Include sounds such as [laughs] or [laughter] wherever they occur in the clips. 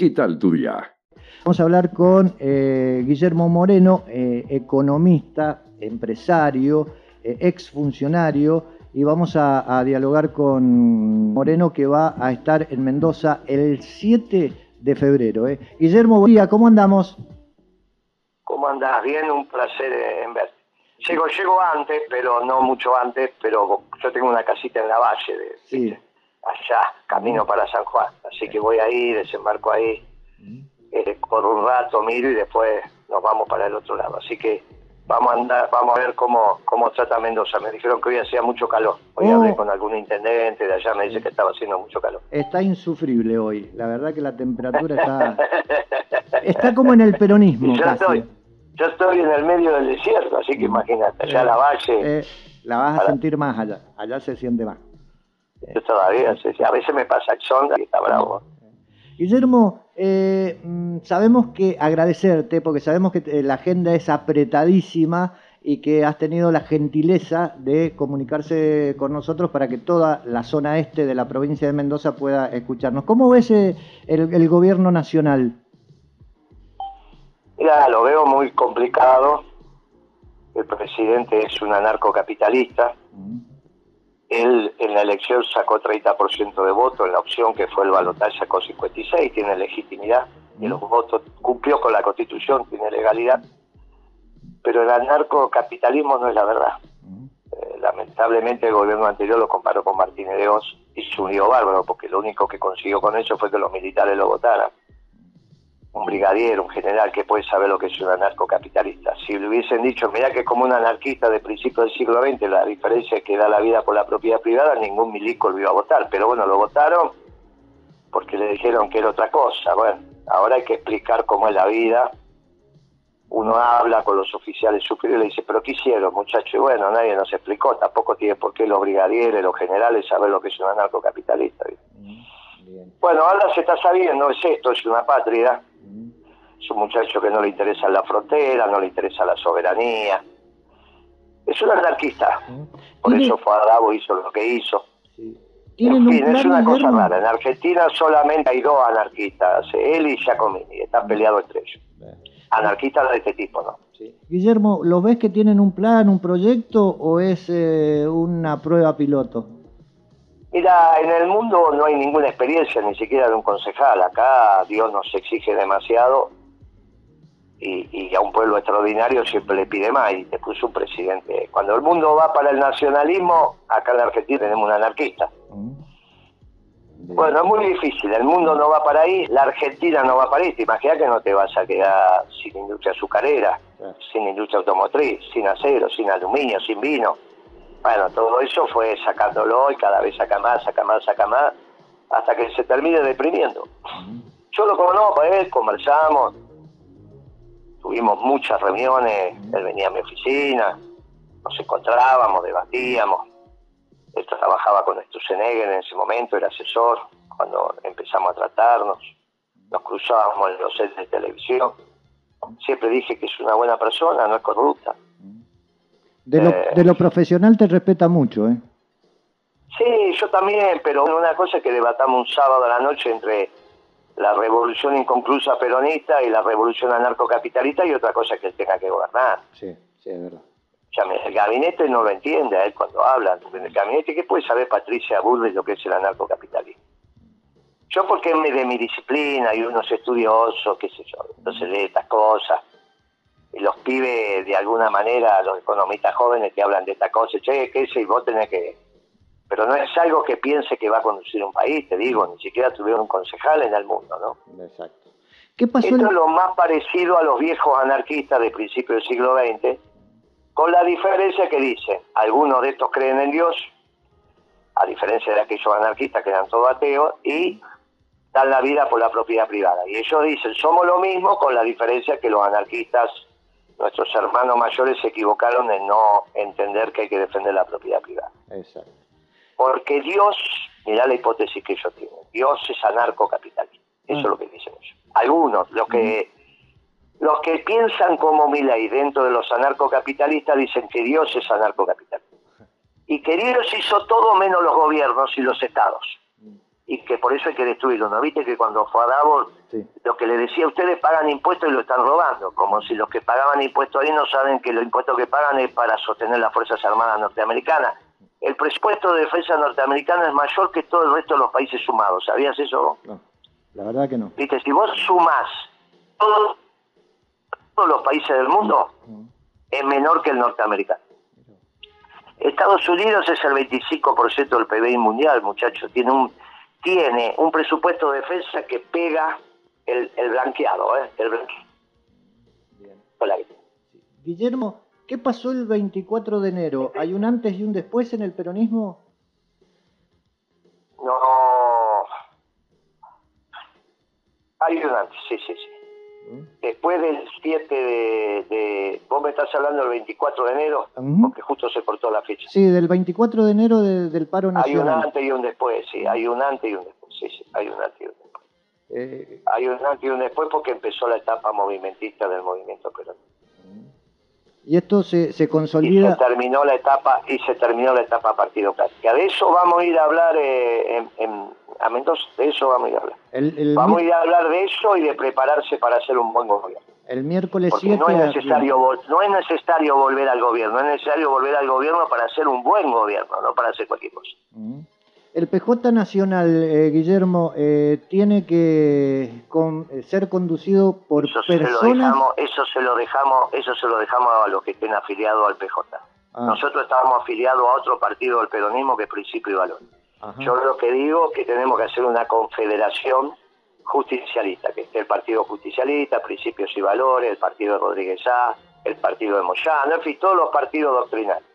¿Qué tal tu día? Vamos a hablar con eh, Guillermo Moreno, eh, economista, empresario, eh, exfuncionario, y vamos a, a dialogar con Moreno que va a estar en Mendoza el 7 de febrero. ¿eh? Guillermo, buen día, ¿cómo andamos? ¿Cómo andás? Bien, un placer en verte. Llego, llego antes, pero no mucho antes, pero yo tengo una casita en la valle, de, Sí. Allá, camino para San Juan. Así que voy ahí, desembarco ahí, eh, por un rato miro y después nos vamos para el otro lado. Así que vamos a andar, vamos a ver cómo, cómo trata Mendoza. Me dijeron que hoy hacía mucho calor. Hoy Oh. hablé con algún intendente de allá, me dice que estaba haciendo mucho calor. Está insufrible hoy. La verdad que la temperatura está, está como en el peronismo [laughs] yo casi. estoy, yo estoy en el medio del desierto, así que imagínate, allá Eh, la valle. eh, la vas a sentir más allá. Allá se siente más. Yo todavía, a veces me pasa sonda y está bravo. Guillermo, eh, mm, sabemos que agradecerte, porque sabemos que eh, la agenda es apretadísima y que has tenido la gentileza de comunicarse con nosotros para que toda la zona este de la provincia de Mendoza pueda escucharnos. ¿Cómo ves eh, el, el gobierno nacional? Mira, lo veo muy complicado. El presidente es un anarcocapitalista. Él en la elección sacó 30% de votos, en la opción que fue el balotaje sacó 56, tiene legitimidad y los votos cumplió con la constitución, tiene legalidad. Pero el anarcocapitalismo no es la verdad. Eh, lamentablemente el gobierno anterior lo comparó con Martínez de Oz y se unió bárbaro, porque lo único que consiguió con eso fue que los militares lo votaran. Un brigadier, un general que puede saber lo que es un anarcocapitalista. Si le hubiesen dicho, mira que como un anarquista de principios del siglo XX, la diferencia es que da la vida por la propiedad privada, ningún milico lo iba a votar. Pero bueno, lo votaron porque le dijeron que era otra cosa. Bueno, ahora hay que explicar cómo es la vida. Uno habla con los oficiales superiores y le dice, pero ¿qué hicieron, muchachos? Y bueno, nadie nos explicó. Tampoco tiene por qué los brigadieres, los generales saber lo que es un anarcocapitalista. Bueno, ahora se está sabiendo, es esto, es una patria. Es un muchacho que no le interesa la frontera, no le interesa la soberanía. Es un anarquista. Por ¿Tiene- eso fue a Davos, hizo lo que hizo. ¿Tienen En un fin, es una cosa rara. En Argentina solamente hay dos anarquistas, él y Giacomini, están peleados entre ellos. Anarquistas de este tipo, ¿no? Guillermo, ¿lo ves que tienen un plan, un proyecto o es eh, una prueba piloto? Mira, en el mundo no hay ninguna experiencia, ni siquiera de un concejal. Acá Dios nos exige demasiado y, y a un pueblo extraordinario siempre le pide más y puso un presidente. Cuando el mundo va para el nacionalismo, acá en la Argentina tenemos un anarquista. Bueno, es muy difícil, el mundo no va para ahí, la Argentina no va para ahí. Te imaginas que no te vas a quedar sin industria azucarera, sin industria automotriz, sin acero, sin aluminio, sin vino. Bueno, todo eso fue sacándolo y cada vez saca más, saca más, saca más, hasta que se termine deprimiendo. Yo lo conozco, él, conversamos, tuvimos muchas reuniones, él venía a mi oficina, nos encontrábamos, debatíamos. Él trabajaba con Stusenegger en ese momento, era asesor, cuando empezamos a tratarnos. Nos cruzábamos en los sets de televisión. Siempre dije que es una buena persona, no es corrupta. De lo, Eh. de lo profesional te respeta mucho, ¿eh? Sí, yo también, pero una cosa es que debatamos un sábado a la noche entre la revolución inconclusa peronista y la revolución anarcocapitalista y otra cosa que él tenga que gobernar. Sí, sí, es verdad. El gabinete no lo entiende a él cuando habla. En el gabinete, ¿qué puede saber Patricia Bullrich lo que es el anarcocapitalismo? Yo porque es de mi disciplina y uno es estudioso, qué sé yo, entonces lee estas cosas. Y los pibes, de alguna manera, los economistas jóvenes que hablan de estas cosas, che, qué sé, vos tenés que... Pero no es algo que piense que va a conducir un país, te digo, ni siquiera tuvieron un concejal en el mundo, ¿no? Exacto. ¿Qué pasó? Esto en- es lo más parecido a los viejos anarquistas de principios del siglo XX, con la diferencia que dicen, algunos de estos creen en Dios, a diferencia de aquellos anarquistas que eran todos ateos, y dan la vida por la propiedad privada. Y ellos dicen, somos lo mismo, con la diferencia que los anarquistas, nuestros hermanos mayores, se equivocaron en no entender que hay que defender la propiedad privada. Exacto. Porque Dios, mirá la hipótesis que ellos tienen, Dios es anarcocapitalista. Eso es lo que dicen ellos. Algunos, los que los que piensan como Milei dentro de los anarcocapitalistas dicen que Dios es anarcocapitalista. Y que Dios hizo todo menos los gobiernos y los estados. y que por eso hay que destruirlo. ¿No viste que cuando fue a Davos, lo que le decía, ustedes pagan impuestos y lo están robando, como si los que pagaban impuestos ahí no saben que los impuestos que pagan es para sostener las Fuerzas Armadas norteamericanas. El presupuesto de defensa norteamericana es mayor que todo el resto de los países sumados. ¿Sabías eso? No, la verdad que no. Viste, si vos sumás todos, todos los países del mundo, es menor que el norteamericano. Estados Unidos es el 25% del PBI mundial, muchachos. Tiene un tiene un presupuesto de defensa que pega el, el blanqueado, ¿eh? El Hola. Guillermo, ¿qué pasó el 24 de enero? ¿Hay un antes y un después en el peronismo? No. Hay un antes, sí, sí, sí. Después del 7 de, Vos me estás hablando del 24 de enero, porque justo se cortó la fecha. Sí, del 24 de enero del paro nacional. Hay un antes y un después, sí, hay un antes y un después, sí, sí, hay un antes y un después. Eh, hay un antes y un después porque empezó la etapa movimentista del movimiento peronista. Y esto se, se consolida. Y se terminó la etapa y se terminó la etapa partidocrática. De eso vamos a ir a hablar eh, en, a Mendoza. De eso vamos a ir a hablar. vamos a ir a hablar de eso y de prepararse para hacer un buen gobierno. El miércoles Porque no es necesario no es necesario volver al gobierno, es necesario volver al gobierno para hacer un buen gobierno, no para hacer cualquier cosa. Mm. El PJ Nacional, eh, Guillermo, eh, tiene que eh, ser conducido por eso personas... Se lo dejamos, eso se lo dejamos, eso se lo dejamos a los que estén afiliados al PJ. Ah. Nosotros estábamos afiliados a otro partido del peronismo que es Principio y Valor. Yo lo que digo es que tenemos que hacer una confederación justicialista, que esté el Partido Justicialista, Principios y Valores, el Partido de Rodríguez A, el Partido de Moyano, en fin, todos los partidos doctrinales.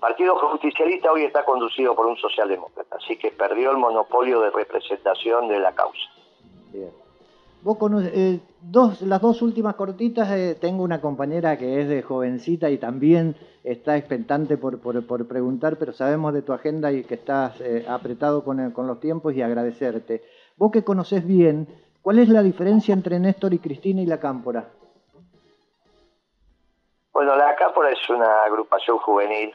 Partido Justicialista hoy está conducido por un socialdemócrata, así que perdió el monopolio de representación de la causa. Bien. Vos eh, dos, las dos últimas cortitas, eh, tengo una compañera que es de jovencita y también está expectante por, por, preguntar, pero sabemos de tu agenda y que estás eh, apretado con, con los tiempos y agradecerte. Vos que conocés bien, ¿cuál es la diferencia entre Néstor y Cristina y la Cámpora? Bueno, la Cámpora es una agrupación juvenil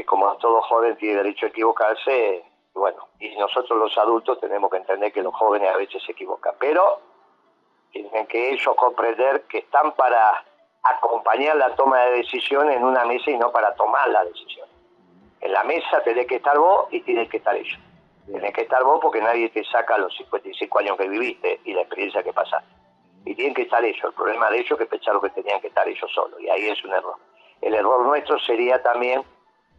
que como todo joven tiene derecho a equivocarse, bueno, y nosotros los adultos tenemos que entender que los jóvenes a veces se equivocan, pero tienen que ellos comprender que están para acompañar la toma de decisiones en una mesa y no para tomar la decisión. En la mesa tenés que estar vos y tienes que estar ellos. Tenés que estar vos porque nadie te saca los 55 años que viviste y la experiencia que pasaste. Y tienen que estar ellos. El problema de ellos es que pensaron que tenían que estar ellos solos. Y ahí es un error. El error nuestro sería también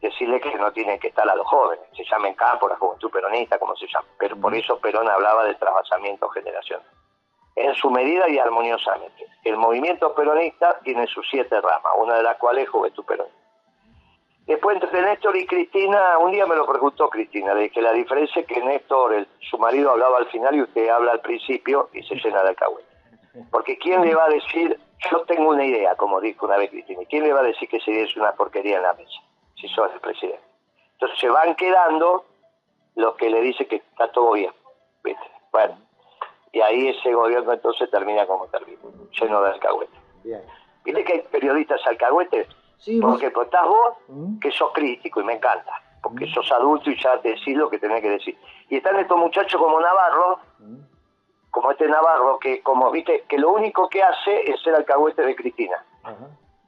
decirle que no tienen que estar a los jóvenes, se llamen campo, la juventud peronista, como se llama. Pero por eso Perón hablaba del trabajamiento generacional. En su medida y armoniosamente. El movimiento peronista tiene sus siete ramas, una de las cuales es Juventud Peronista. Después entre Néstor y Cristina, un día me lo preguntó Cristina, de que la diferencia es que Néstor, su marido hablaba al final y usted habla al principio y se llena de alcahuete. Porque ¿quién le va a decir, yo tengo una idea, como dijo una vez Cristina, ¿quién le va a decir que se es una porquería en la mesa? Si son el presidente. Entonces se van quedando los que le dicen que está todo bien. ¿viste? Bueno, y ahí ese gobierno entonces termina como termina, lleno de alcahuetes. ¿Viste que hay periodistas alcahuetes? Sí, porque vos... estás vos, ¿Mm? que sos crítico y me encanta, porque ¿Mm? sos adulto y ya decís lo que tenés que decir. Y están estos muchachos como Navarro, ¿Mm? como este Navarro, que como viste, que lo único que hace es ser alcahuete de Cristina.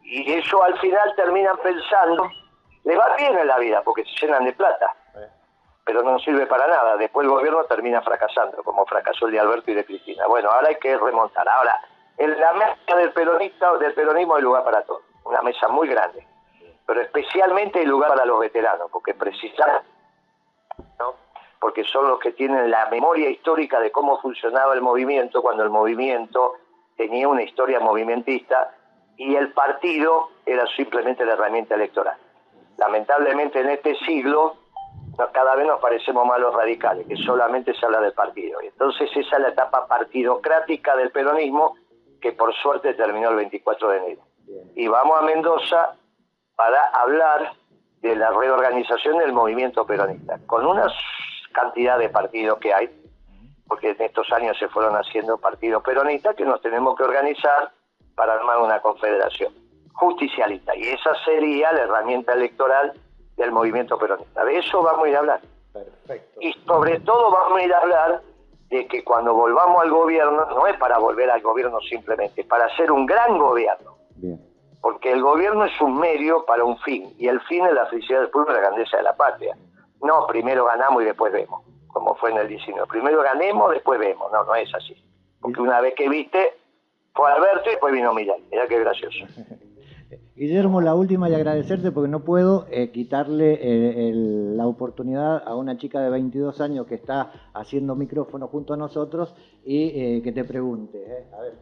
Y ellos al final terminan pensando le va bien en la vida porque se llenan de plata, pero no sirve para nada. Después el gobierno termina fracasando, como fracasó el de Alberto y de Cristina. Bueno, ahora hay que remontar. Ahora, en la mesa del peronista del peronismo hay lugar para todo, una mesa muy grande, pero especialmente hay lugar para los veteranos, porque precisan, ¿no? porque son los que tienen la memoria histórica de cómo funcionaba el movimiento cuando el movimiento tenía una historia movimentista y el partido era simplemente la herramienta electoral lamentablemente en este siglo cada vez nos parecemos más los radicales, que solamente se habla del partido. Entonces esa es la etapa partidocrática del peronismo que por suerte terminó el 24 de enero. Y vamos a Mendoza para hablar de la reorganización del movimiento peronista, con una cantidad de partidos que hay, porque en estos años se fueron haciendo partidos peronistas que nos tenemos que organizar para armar una confederación justicialista. Y esa sería la herramienta electoral del movimiento peronista. De eso vamos a ir a hablar. Perfecto. Y sobre todo vamos a ir a hablar de que cuando volvamos al gobierno, no es para volver al gobierno simplemente, es para hacer un gran gobierno. Porque el gobierno es un medio para un fin, y el fin es la felicidad del pueblo y la grandeza de la patria. No, primero ganamos y después vemos, como fue en el 19. Primero ganemos, después vemos. No, no es así. Porque una vez que viste, fue Alberto y después vino Milán. Mirá qué gracioso. [laughs] Guillermo, la última y agradecerte porque no puedo eh, quitarle eh, la oportunidad a una chica de 22 años que está haciendo micrófono junto a nosotros y eh, que te pregunte. A ver.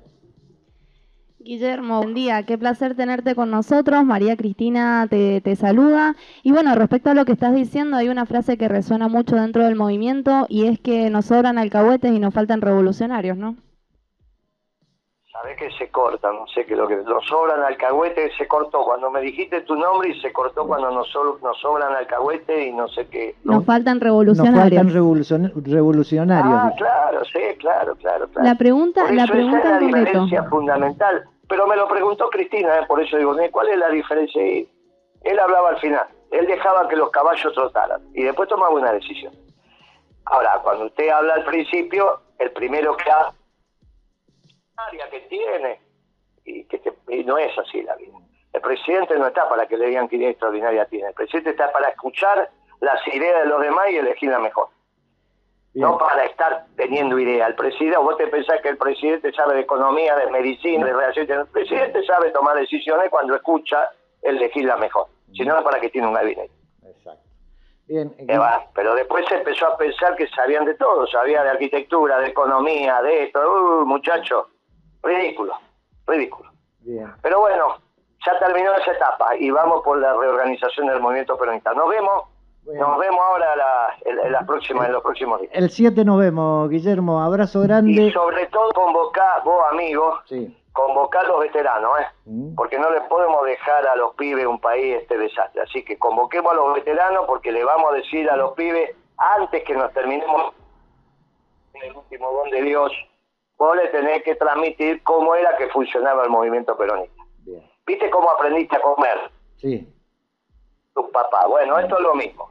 Guillermo, buen día, qué placer tenerte con nosotros. María Cristina te, te, saluda. Y bueno, respecto a lo que estás diciendo, hay una frase que resuena mucho dentro del movimiento y es que nos sobran alcahuetes y nos faltan revolucionarios, ¿no? Sabes que se corta, no sé que lo que nos sobran alcahuete se cortó cuando me dijiste tu nombre y se cortó cuando nos, nos sobran alcahuete y no sé qué. Nos faltan revolucionarios. Nos faltan revolucionarios. Ah, claro, sí, claro, claro, La pregunta, la pregunta es la diferencia fundamental. Pero me lo preguntó Cristina, ¿eh? por eso digo, ¿cuál es la diferencia? Él hablaba al final, él dejaba que los caballos trotaran y después tomaba una decisión. Ahora, cuando usted habla al principio, el primero que hace que tiene y que no es así la vida. El presidente no está para que le digan qué idea extraordinaria tiene. El presidente está para escuchar las ideas de los demás y elegir la mejor. No para estar teniendo idea. El presidente, vos te pensás que el presidente sabe de economía, de medicina, de relaciones. El presidente sabe tomar decisiones cuando escucha elegir la mejor. Si no, es para que tiene un gabinete. Exacto. Bien, pero después se empezó a pensar que sabían de todo, sabía de arquitectura, de economía, de esto. Uh, muchachos, Ridículo, ridículo. Pero bueno, ya terminó esa etapa y vamos por la reorganización del movimiento peronista. Nos vemos. Nos vemos ahora la, en, las próximas, en los próximos días. El 7 nos vemos, Guillermo. Abrazo grande. Y sobre todo convocar, vos amigos, sí. convocar a los veteranos, ¿eh? Mm. Porque no les podemos dejar a los pibes un país este desastre. Así que convoquemos a los veteranos porque le vamos a decir a los pibes, antes que nos terminemos en el último don de Dios, vos le tenés que transmitir cómo era que funcionaba el movimiento peronista. ¿Viste cómo aprendiste a comer? Sí. Tus papás. Bueno, esto es lo mismo.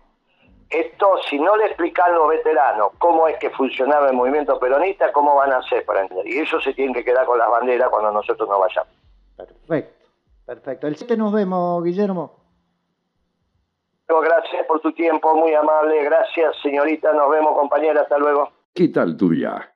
Esto, si no le explican a los veteranos cómo es que funcionaba el movimiento peronista, ¿cómo van a hacer para entender? Y eso se tiene que quedar con las banderas cuando nosotros no vayamos. Perfecto, perfecto. El 7 nos vemos, Guillermo. Gracias por tu tiempo, muy amable. Gracias, señorita. Nos vemos, compañera. Hasta luego. ¿Qué tal tu día?